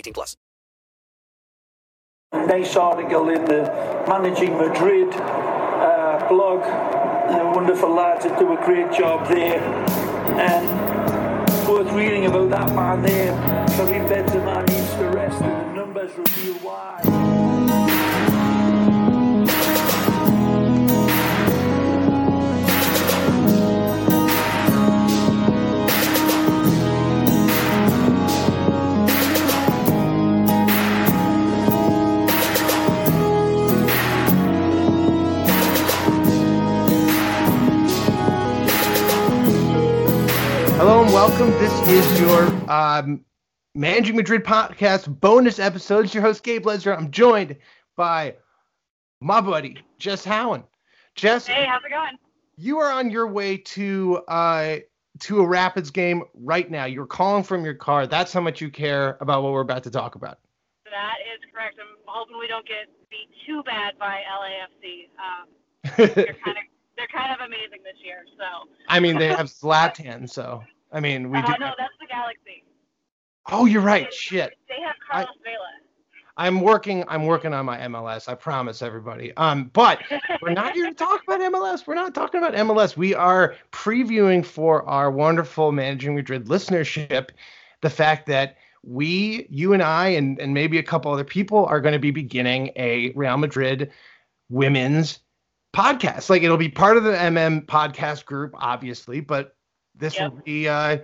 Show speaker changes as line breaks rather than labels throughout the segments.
18 plus.
Nice article in the Managing Madrid uh, blog. Wonderful lads that do a great job there. And worth reading about that man there. Karim Benzema needs to rest and the numbers reveal why.
Welcome. This is your um, Managing Madrid podcast bonus episode. It's your host Gabe Lezra. I'm joined by my buddy Jess Houwen. Jess,
Hey, how's it going?
you are on your way to uh, to a Rapids game right now. You're calling from your car. That's how much you care about what we're about to talk about.
That is correct. I'm hoping we don't get beat too bad by LAFC. Um, they're kind of they're kind of amazing this year. So.
I mean, they have Zlatan, so I mean, we
uh,
do.
no, that's the Galaxy.
Oh, you're right. Shit.
They have Carlos Vela.
I'm working. I'm working on my MLS. I promise everybody. Um, but we're not here to talk about MLS. We're not talking about MLS. We are previewing for our wonderful Managing Madrid listenership the fact that we, you and I, and and maybe a couple other people are going to be beginning a Real Madrid women's podcast. Like it'll be part of the MM podcast group, obviously, but this
Yep.
will be. Uh,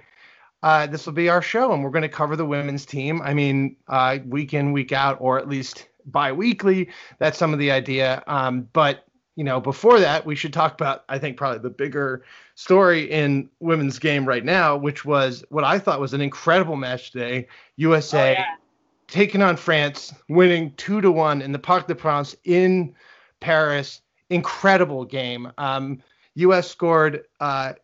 uh, this will be our show, and we're going to cover the women's team. I mean, uh, week in, week out, or at least bi-weekly. That's some of the idea. Um, but you know, before that, we should talk about, I think, probably the bigger story in women's game right now, which was what I thought was an incredible match today. USA
Oh, yeah.
taking on France, winning two to one in the Parc de France in Paris. Incredible game. Um, U.S. scored uh,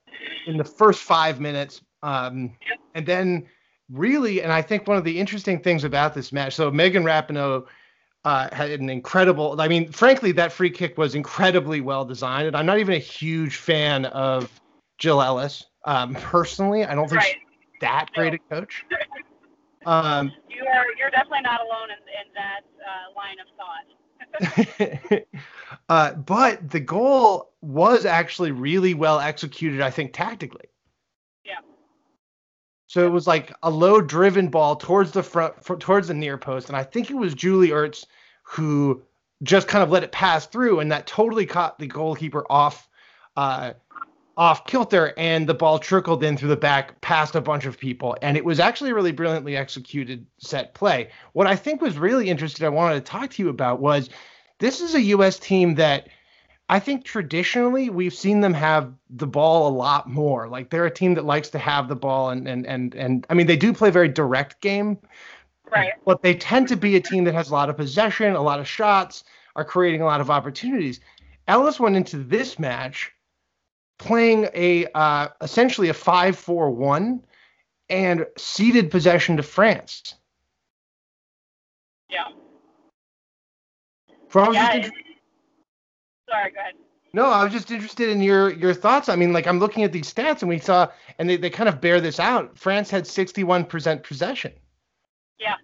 in the first five minutes, um, and then really, and I think one of the interesting things about this match. So Megan Rapinoe uh, had an incredible. I mean, frankly, that free kick was incredibly well designed, and I'm not even a huge fan of Jill Ellis um, personally. I don't think
Right.
she's that great a coach. Um,
You are you're definitely not alone in, in that uh, line of thought.
uh, but the goal was actually really well executed, I think, tactically.
Yeah.
So it was like a low driven ball towards the front, fr- towards the near post. And I think it was Julie Ertz who just kind of let it pass through, and that totally caught the goalkeeper off. Uh, off kilter and the ball trickled in through the back past a bunch of people and it was actually a really brilliantly executed set play what i think was really interesting i wanted to talk to you about was this is a us team that i think traditionally we've seen them have the ball a lot more like they're a team that likes to have the ball and and and, and i mean they do play a very direct game
Right.
but they tend to be a team that has a lot of possession, a lot of shots, are creating a lot of opportunities. Ellis went into this match playing a uh, essentially a five-four-one, and ceded possession to France.
Yeah. Yeah. It, sorry, go ahead.
No, I was just interested in your your thoughts. I mean, like I'm looking at these stats and we saw, and they, they kind of bear this out. France had 61% possession.
Yeah.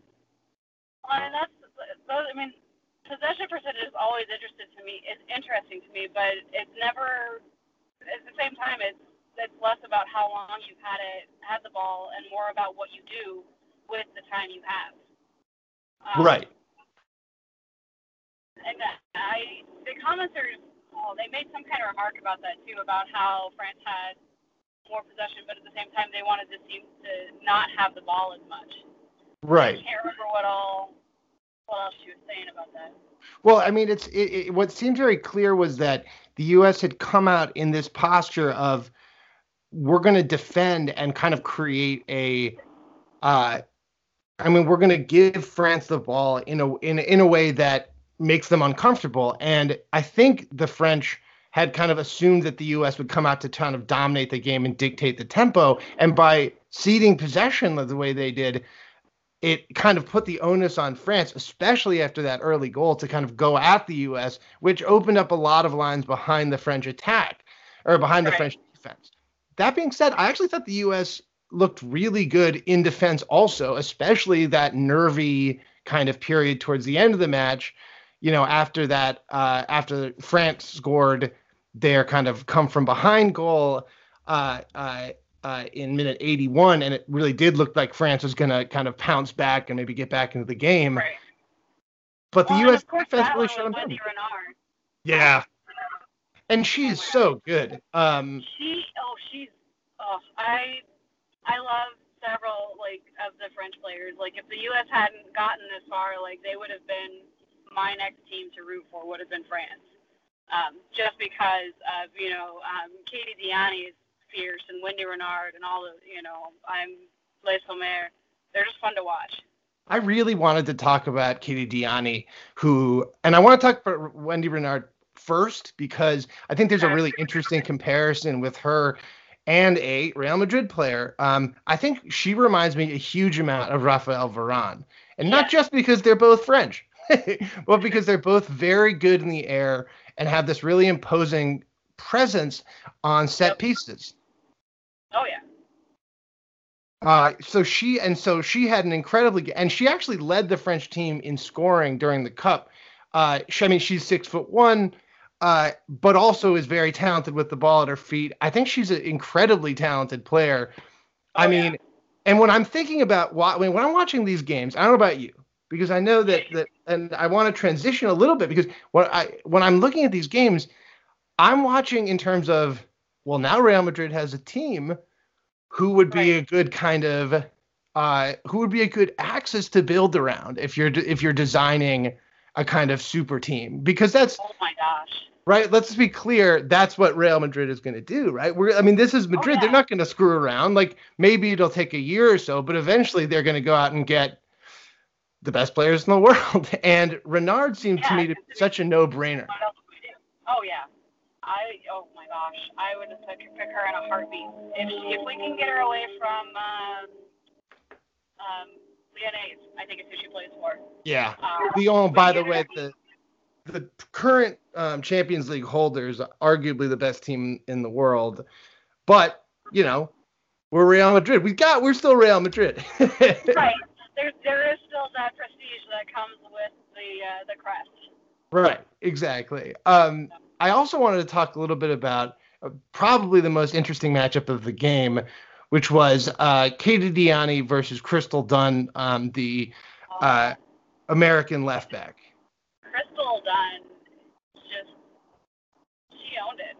Well, I mean, that's, I mean, possession percentage is always interested to me. It's interesting to me, but it's never. At the same time, it's it's less about how long you've had it, had the ball, and more about what you do with the time you have.
Um, right.
And I, the commenters oh, they made some kind of remark about that too, about how France had more possession, but at the same time they wanted to seem to not have the ball as much.
Right.
I can't remember what all what else she was saying about that.
Well, I mean, it's it, it, what seemed very clear was that the U.S. had come out in this posture of we're going to defend and kind of create a. Uh, I mean, we're going to give France the ball in a in in a way that makes them uncomfortable. And I think the French had kind of assumed that the U.S. would come out to kind of dominate the game and dictate the tempo. And by ceding possession the way they did, it kind of put the onus on France, especially after that early goal, to kind of go at the U.S., which opened up a lot of lines behind the French attack or behind right. the French defense. That being said, I actually thought the U.S. looked really good in defense also, especially that nervy kind of period towards the end of the match you know, after that, uh, after France scored their kind of come from behind goal uh, uh, uh, in minute 81, and it really did look like France was going to kind of pounce back and maybe get back into the game.
Right.
But
well,
the U.S.
defense
really shut
them
down.
Yeah.
And she is so good. Um,
she, oh, she's, oh, I, I love several like of the French players. Like if the U.S. hadn't gotten this far, like they would have been my next team to root for would have been France. Um, just because of, you know, um, Katie Diani is fierce and Wendy Renard and all of you know, I'm Le Sommer. They're just fun to watch.
I really wanted to talk about Katie Diani, who, and I want to talk about Wendy Renard first because I think there's a really interesting comparison with her and a Real Madrid player. Um, I think she reminds me a huge amount of Rafael Varane, and not just because they're both French. but because they're both very good in the air and have this really imposing presence on set pieces. Uh, so she and so she had an incredibly and she actually led the French team in scoring during the cup. Uh, she, I mean, she's six foot one, uh, but also is very talented with the ball at her feet. I think she's an incredibly talented player. Oh, I mean, yeah. and when I'm thinking about what when I'm watching these games, I don't know about you, because I know that that and I want to transition a little bit because when I when I'm looking at these games, I'm watching in terms of well now Real Madrid has a team who would be right. a good kind of uh, who would be a good axis to build around if you're if you're designing a kind of super team because that's
oh my gosh
right let's be clear that's what real madrid is going to do right we're i mean this is madrid oh, yeah. they're not going to screw around like maybe it'll take a year or so but eventually they're going to go out and get the best players in the world. And Renard seemed yeah, to me to be such a no-brainer.
Oh yeah, I oh my gosh, I would just pick, pick her in a heartbeat. If she, if we can get her away from uh, um, Lyonnaise, I think it's who she plays for.
Yeah, um, Lyon. By the way, the the current um, Champions League holders, arguably the best team in the world, but you know, we're Real Madrid. We got we're still Real Madrid.
right there there is still that prestige that comes with the uh, the crest.
Right, exactly. Um, I also wanted to talk a little bit about uh, probably the most interesting matchup of the game, which was uh, Katie Diani versus Crystal Dunn, um, the uh, American left back.
Crystal Dunn just she owned it.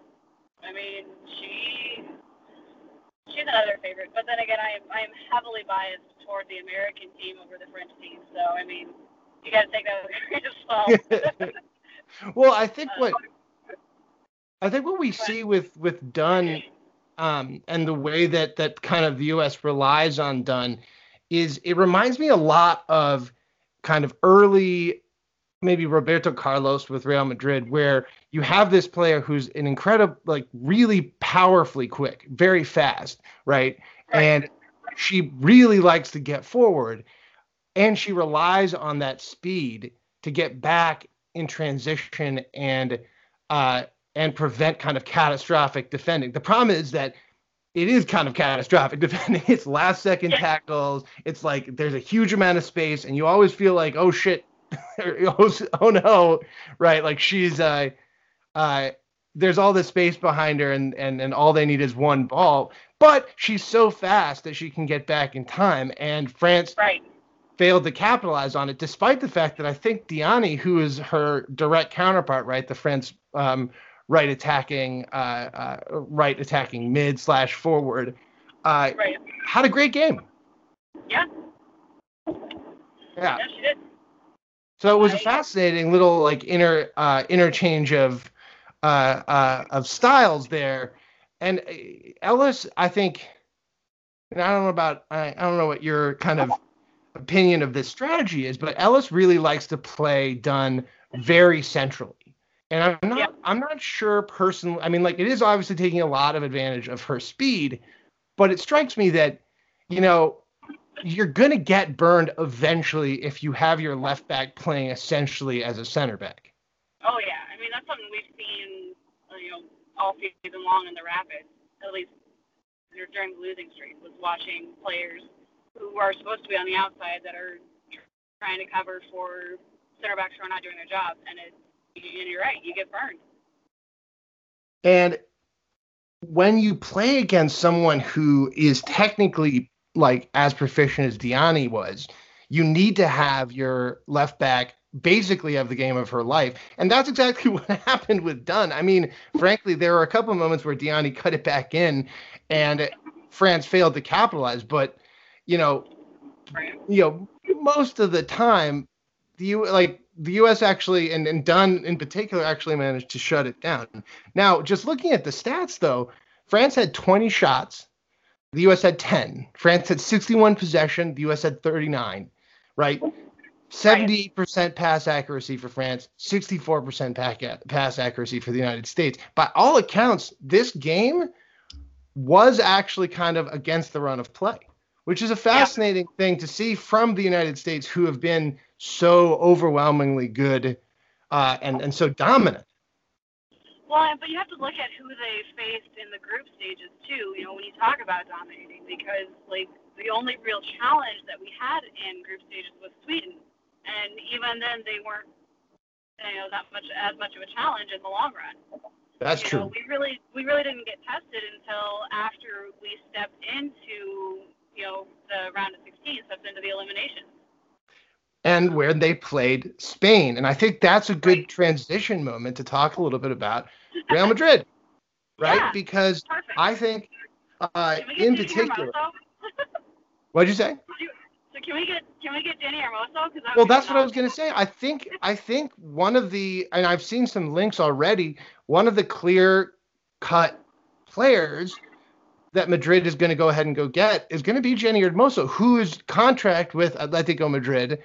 I mean, she she's another favorite. But then again, I am I am heavily biased toward the American team over the French team. So I mean, you got to take that with a grain of salt.
well, I think what I think what we see with with Dunn um, and the way that that kind of the U.S. relies on Dunn is it reminds me a lot of kind of early maybe Roberto Carlos with Real Madrid, where you have this player who's an incredible, like really powerfully quick, very fast, right? right. And she really likes to get forward and she relies on that speed to get back in transition and uh, and prevent kind of catastrophic defending. The problem is that it is kind of catastrophic defending. It's last second tackles. It's like there's a huge amount of space, and you always feel like, oh shit, oh, oh no, right? Like she's uh, uh, there's all this space behind her, and and and all they need is one ball. But she's so fast that she can get back in time, and France
Right.
failed to capitalize on it, despite the fact that I think Diani, who is her direct counterpart, right, the French um, right attacking, uh, uh, right attacking mid slash forward, uh,
Right.
had a great game.
Yeah.
Yeah.
Yeah, she did.
So it was a fascinating little like inter uh, interchange of uh, uh, of styles there, and uh, Ellis, I think, and I don't know about I, I don't know what your kind of opinion of this strategy is, but Ellis really likes to play Dunn very centrally. And I'm not I'm not sure personally. I mean, like it is obviously taking a lot of advantage of her speed, but it strikes me that, you know, you're going to get burned eventually if you have your left back playing essentially as a center back.
Oh yeah, I mean that's something we've seen, uh, you know, all season long in the Rapids. At least during the losing streak, was watching players who are supposed to be on the outside that are trying to cover for center backs who are not doing their job, and it, and you're right, you get burned.
And when you play against someone who is technically like as proficient as Diani was, you need to have your left back basically have the game of her life. And that's exactly what happened with Dunn. I mean, frankly, there were a couple of moments where Diani cut it back in and France failed to capitalize, but you know, you know, most of the time the U like the US actually and, and Dunn in particular actually managed to shut it down. Now, just looking at the stats though, France had 20 shots, the US had 10. France had 61 possession, the US had 39, right? 78% pass accuracy for France, 64% pass accuracy for the United States. By all accounts, this game was actually kind of against the run of play, which is a fascinating thing to see from the United States, who have been so overwhelmingly good uh, and, and so dominant.
Well, but you have to look at who they faced in the group stages too. You know, when you talk about dominating, because like the only real challenge that we had in group stages was Sweden, and even then they weren't, you know, that much as much of a challenge in the long run.
That's
you
true.
Know, we really we really didn't get tested until after we stepped into you know the round of 16, stepped into the eliminations.
and where they played Spain. And I think that's a good transition moment to talk a little bit about Real Madrid, right?
Yeah,
because I think, uh,
Can we get
in particular, what'd you say?
So can we get can we get Jenni Hermoso?
Well, that's what I was going to say. I think I think one of the and I've seen some links already. One of the clear cut players that Madrid is going to go ahead and go get is going to be Jenni Hermoso, whose contract with Atletico Madrid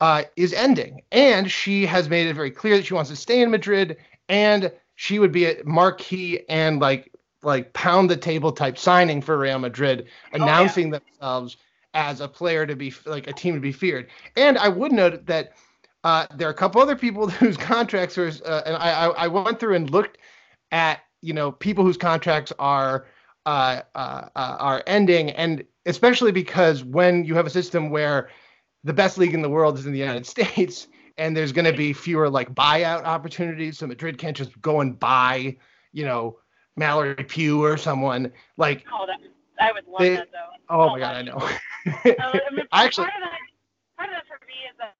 uh, is ending, and she has made it very clear that she wants to stay in Madrid, and she would be a marquee and like like pound the table type signing for Real Madrid, announcing themselves as a player to be like a team to be feared. And I would note that uh, there are a couple other people whose contracts are, uh, and I, I I went through and looked at you know people whose contracts are uh, uh, uh, are ending, and especially because when you have a system where the best league in the world is in the United States, and there's going to be fewer like buyout opportunities, so Madrid can't just go and buy, you know, Mallory Pugh or someone like.
Oh, that, I would love
They-
that though.
Oh my god, I know.
Uh, I mean,
actually,
part of that, part of that for me is that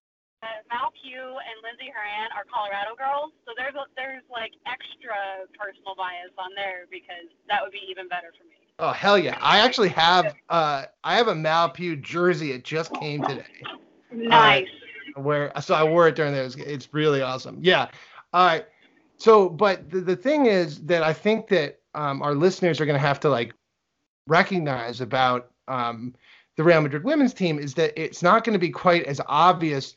Mal Pugh and Lindsey Horan are Colorado girls, so there's a, there's like extra personal bias on there because that would be even better for me.
oh hell yeah, I actually have uh I have a Mal Pugh jersey. It just came today.
Nice.
Uh, where so I wore it during. It's, it's really awesome. Yeah. All right. So, but the, the thing is that I think that um, our listeners are going to have to like recognize about um, the Real Madrid women's team is that it's not going to be quite as obvious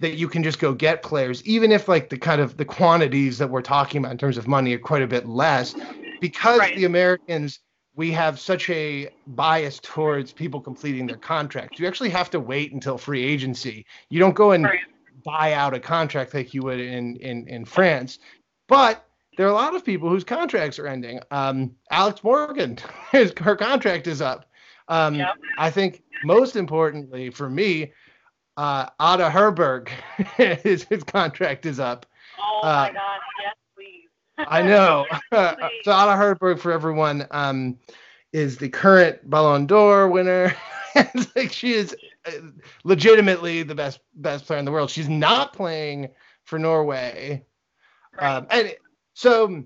that you can just go get players, even if like the kind of the quantities that we're talking about in terms of money are quite a bit less, because the Americans we have such a bias towards people completing their contracts. You actually have to wait until free agency. You don't go and
Right.
buy out a contract like you would in in in France. But there are a lot of people whose contracts are ending. Um, Alex Morgan, his, her contract is up. Um,
Yep.
I think most importantly for me, uh, Ada Hegerberg, his, his contract is up.
Oh
Uh,
my gosh, yes, please.
I know. so
Please.
Ada Hegerberg, for everyone, um, is the current Ballon d'Or winner. Like she is uh, legitimately the best best player in the world. She's not playing for Norway,
Right.
um, and so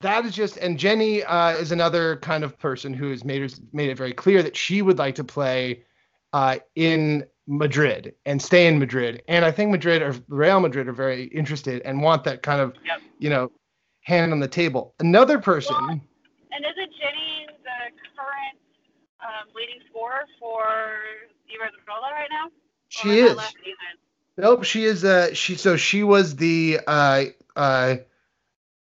that is just. And Jenni uh, is another kind of person who has made made it very clear that she would like to play uh, in Madrid and stay in Madrid. And I think Madrid or Real Madrid are very interested and want that kind of,
Yep.
you know, hand on the table. Another person.
And isn't Jenni the current um, leading scorer for Iberdrola right now?
She
that
is. Nope, she is. Uh, she so she was the uh, uh,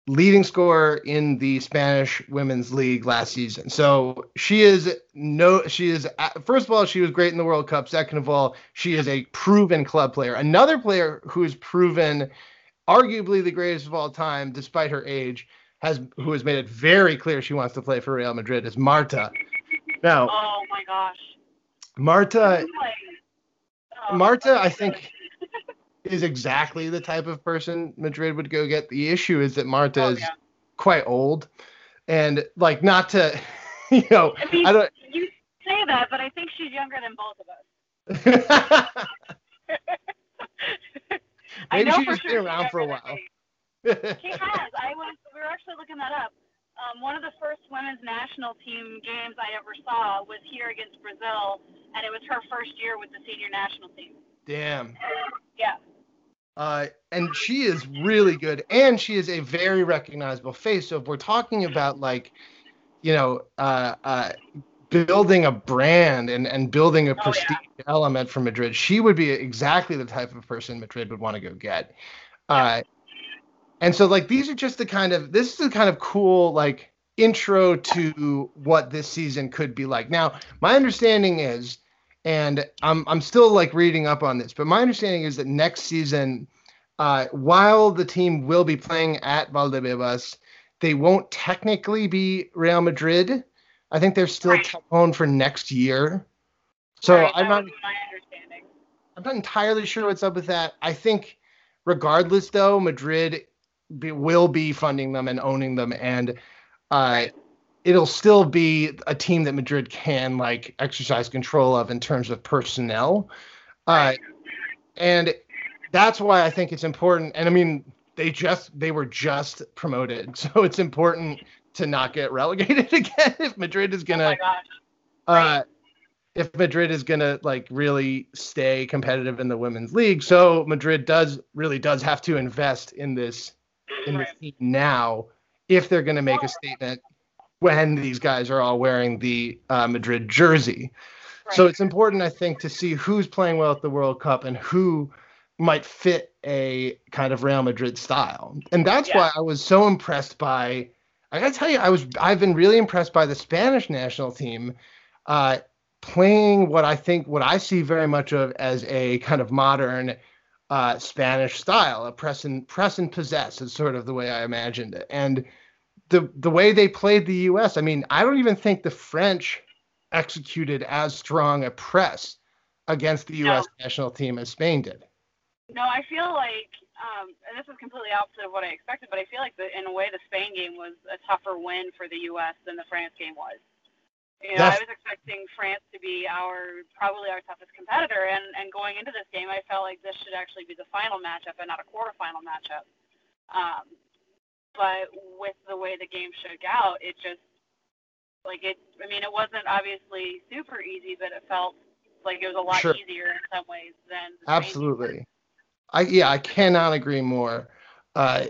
leading scorer in the Spanish Women's League last season. So she is no. She is first of all, she was great in the World Cup. Second of all, she is a proven club player. Another player who is proven, arguably the greatest of all time, despite her age, has who has made it very clear she wants to play for Real Madrid is Marta. Now,
Oh my gosh.
Marta.
Oh,
Marta, I think, is exactly the type of person Madrid would go get. The issue is that Marta
Oh,
is
yeah.
quite old, and like not to, you know,
I mean,
I don't.
you say that, but I think she's younger than both of us. I
Maybe
know
she's just been
sure she's
around for a while.
She has. I was. We were actually looking that up. Um, one of the first women's national team games I ever saw was here against Brazil, and it was her first year with the senior national team.
Damn.
Yeah.
Uh, and she is really good, and she is a very recognizable face. So if we're talking about like, you know, uh, uh, building a brand and and building a
Oh, yeah.
prestige element for Madrid, she would be exactly the type of person Madrid would want to go get. Uh, and so like these are just the kind of this is the kind of cool like intro to what this season could be like. Now, my understanding is and I'm I'm still like reading up on this, but my understanding is that next season, uh, while the team will be playing at Valdebebas, they won't technically be Real Madrid. I think they're still
Right.
Tacón for next year. So
Right,
I'm not
my understanding.
I'm not entirely sure what's up with that. I think, regardless though, Madrid be, will be funding them and owning them, and uh, it'll still be a team that Madrid can like exercise control of in terms of personnel. Uh, and that's why I think it's important. And I mean, they just they were just promoted, so it's important to not get relegated again if Madrid is
Oh
gonna
my gosh.
uh, if Madrid is gonna like really stay competitive in the women's league. So Madrid does really does have to invest in this in this team now if they're gonna make a statement when these guys are all wearing the uh, Madrid jersey. So it's important, I think, to see who's playing well at the World Cup and who might fit a kind of Real Madrid style. And that's
Yeah.
why I was so impressed by. I gotta tell you, I was I've been really impressed by the Spanish national team uh, playing what I think what I see very much of as a kind of modern uh, Spanish style, a press and press and possess is sort of the way I imagined it. And the the way they played the U.S. I mean, I don't even think the French executed as strong a press against the U.S. national team as Spain did.
No, I feel like, um, and this is completely opposite of what I expected, but I feel like the, in a way the Spain game was a tougher win for the U.S. than the France game was. You know, I was expecting France to be our probably our toughest competitor, and and going into this game, I felt like this should actually be the final matchup and not a quarterfinal matchup. Um, but with the way the game shook out, it just like it. I mean, it wasn't obviously super easy, but it felt like it was a lot
Sure.
easier in some ways than the Spain game.
Absolutely. I yeah, I cannot agree more. Uh,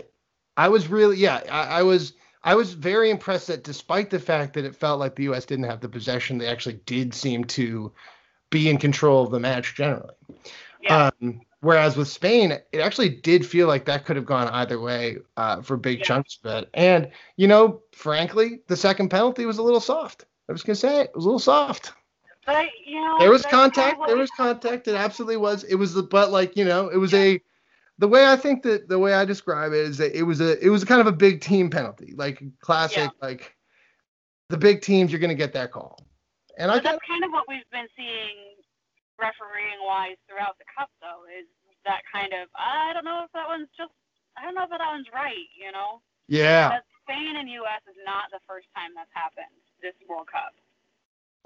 I was really yeah, I, I was I was very impressed that despite the fact that it felt like the U.S. didn't have the possession, they actually did seem to be in control of the match generally.
Yeah.
Um, Whereas with Spain, it actually did feel like that could have gone either way uh, for big
Yeah.
chunks of it. And you know, frankly, the second penalty was a little soft. I was gonna say it was a little soft.
But you know,
There was
that's kind of
contact. There was contact. It absolutely was. It was the but like you know, it was a the way I think that the way I describe it is that it was a it was kind of a big team penalty, like classic
Yeah.
like the big teams you're gonna get that call. And I
But
get
that's kind of what we've been seeing refereeing wise throughout the cup, though, is that kind of I don't know if that one's just I don't know if that one's right, you know.
yeah.
Spain and U.S. is not the first time that's happened this World Cup.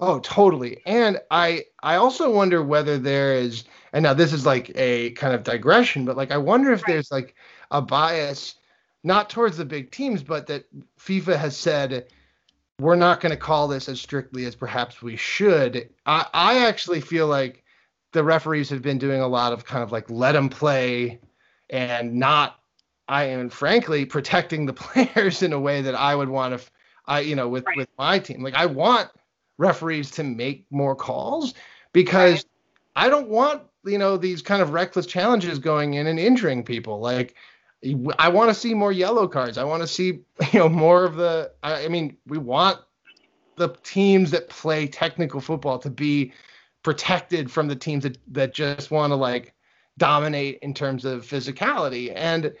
Oh, totally. And I I also wonder whether there is and now this is like a kind of digression, but like I wonder if
Right.
there's like a bias not towards the big teams, but that FIFA has said we're not going to call this as strictly as perhaps we should. I I actually feel like the referees have been doing a lot of kind of like let them play and not I am frankly protecting the players in a way that I would want to I you know with
Right.
with my team. Like I want referees to make more calls because
Right.
I don't want you know these kind of reckless challenges going in and injuring people. Like I want to see more yellow cards. I want to see you know more of the. I, I mean, we want the teams that play technical football to be protected from the teams that that just want to like dominate in terms of physicality and.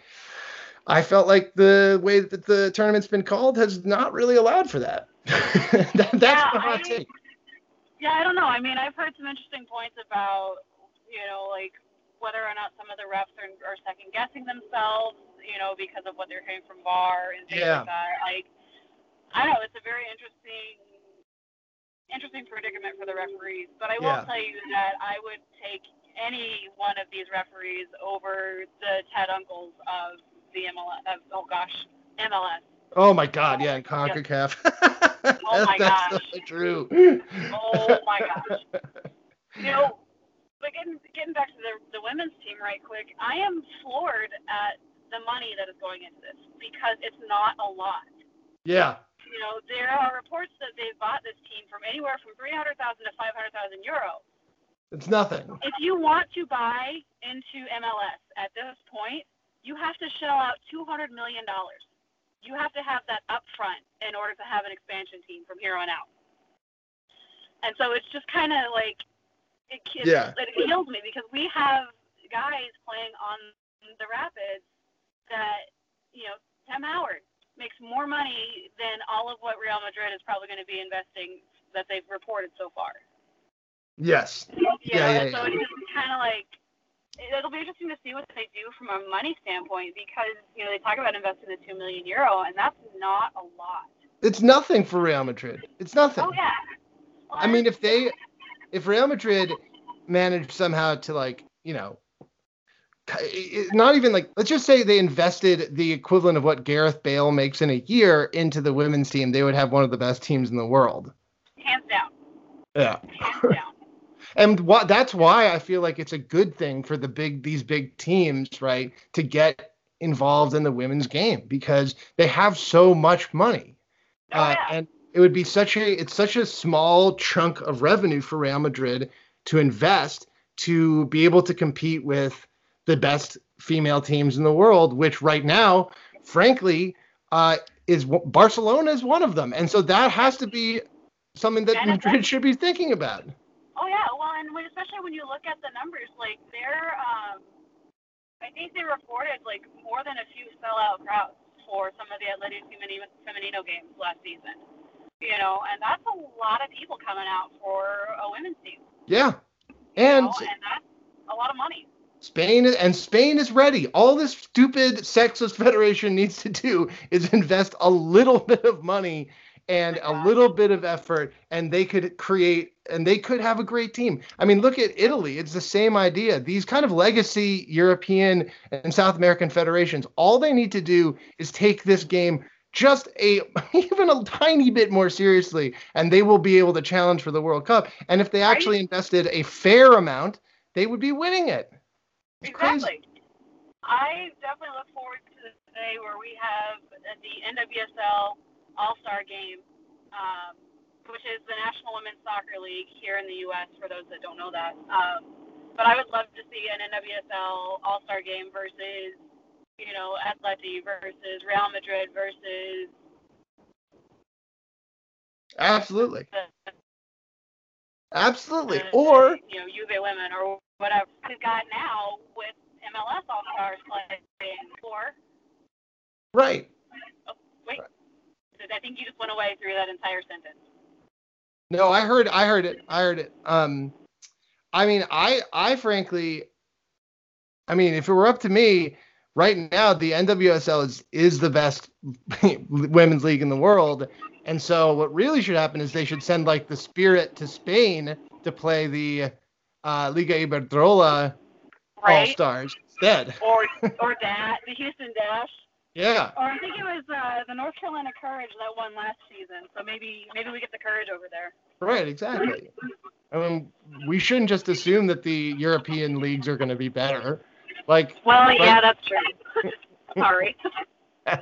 I felt like the way that the tournament's been called has not really allowed for that. that that's
Yeah,
the hot
I-
take.
Yeah, I don't know. I mean, I've heard some interesting points about, you know, like whether or not some of the refs are, are second guessing themselves, you know, because of what they're hearing from VAR and things
Yeah.
like that. Like, I don't know. It's a very interesting, interesting predicament for the referees. But I will
Yeah.
tell you that I would take any one of these referees over the Ted Unkels of the MLS. Of, oh gosh, MLS.
Oh my God, yeah, and CONCACAF.
Oh my
That's
gosh.
so true.
Oh my gosh. You know, but getting getting back to the the women's team right quick, I am floored at the money that is going into this because it's not a lot.
Yeah,
You know, there are reports that they've bought this team from anywhere from 300,000 to 500,000 euro.
it's nothing.
If you want to buy into MLS at this point, you have to shell out 200 million dollars. You have to have that up front in order to have an expansion team from here on out. And so it's just kind of like it, it,
Yeah.
it kills me because we have guys playing on the Rapids that you know Tim Howard makes more money than all of what Real Madrid is probably going to be investing that they've reported so far.
Yes.
You
Yeah,
know,
yeah,
and so
yeah.
it's just kind of like it'll be interesting to see what they do from a money standpoint because you know they talk about investing the two million euro and that's not a lot.
It's nothing for Real Madrid. It's nothing.
Oh yeah. Well,
I mean, if they, if Real Madrid managed somehow to like, you know, not even like, let's just say they invested the equivalent of what Gareth Bale makes in a year into the women's team, they would have one of the best teams in the world.
hands down,
Yeah.
hands down.
And what that's why I feel like it's a good thing for the big these big teams, right, to get involved in the women's game because they have so much money.
Oh,
Uh,
yeah.
and it would be such a it's such a small chunk of revenue for Real Madrid to invest to be able to compete with the best female teams in the world, which right now, frankly, uh, is Barcelona is one of them, and so that has to be something that Madrid should be thinking about.
Oh yeah, well, and when, especially when you look at the numbers, like they're, um, I think they reported like more than a few sellout crowds for some of the Atlético Femenino, games last season. You know, and that's a lot of people coming out for a women's team.
Yeah,
You
and
know, and that's a lot of money.
Spain and Spain is ready. All this stupid sexist federation needs to do is invest a little bit of money and a little bit of effort, and they could create and they could have a great team. I mean, look at Italy. It's the same idea. These kind of legacy European and South American federations, all they need to do is take this game just a even a tiny bit more seriously, and they will be able to challenge for the World Cup. And if they actually invested a fair amount, they would be winning it. It's crazy.
Exactly. I definitely look forward to the day where we have the NWSL All Star Game, um, which is the National Women's Soccer League here in the U.S. For those that don't know that, um, but I would love to see an NWSL All Star game versus, you know, Atleti versus Real Madrid versus.
Absolutely. Absolutely. Or
you know, Juve women or whatever we've got now with MLS All Stars playing. for.
right.
oh, wait, I think you just went away through that entire sentence.
No, I heard I heard it. I heard it. Um I mean, I I frankly I mean, if it were up to me, right now the NWSL is is the best women's league in the world. And so what really should happen is they should send like the Spirit to Spain to play the uh, Liga Iberdrola
Right.
All Stars instead.
Or or Dash, the Houston Dash.
Yeah.
Or I think it was uh, the North Carolina Courage that won last season. So maybe maybe we get the Courage over there.
Right, exactly. I mean, we shouldn't just assume that the European leagues are going to be better. Like,
Well, yeah, that's true. Sorry.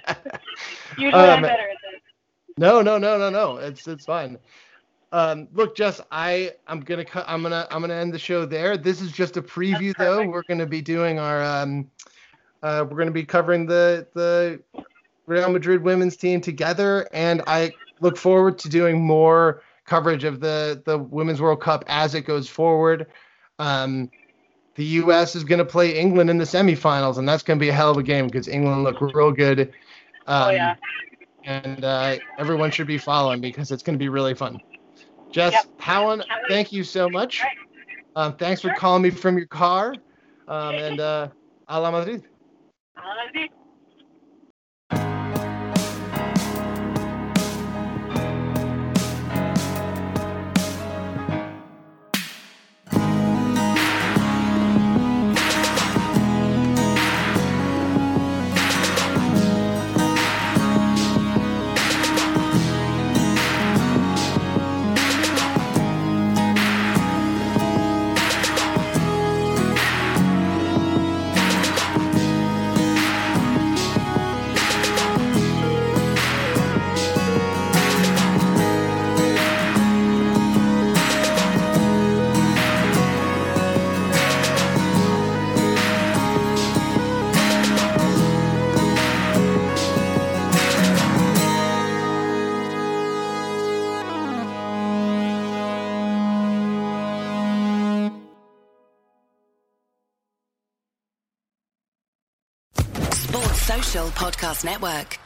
Usually
Um,
I'm better at this.
No, no, no, no, no. It's it's fine. Um, look, Jess, I I'm gonna cut. I'm gonna I'm gonna end the show there. This is just a preview, though. We're gonna be doing our um, uh, we're gonna be covering the the Real Madrid women's team together, and I look forward to doing more coverage of the the Women's World Cup as it goes forward. Um, the U.S. is going to play England in the semifinals, and that's going to be a hell of a game because England look real good. Um,
oh yeah.
and uh, everyone should be following because it's going to be really fun. Jess
Yep.
Houwen, thank you so much. Um, thanks for calling me from your car. Um, and uh, Hala Madrid.
See.
Podcast Network.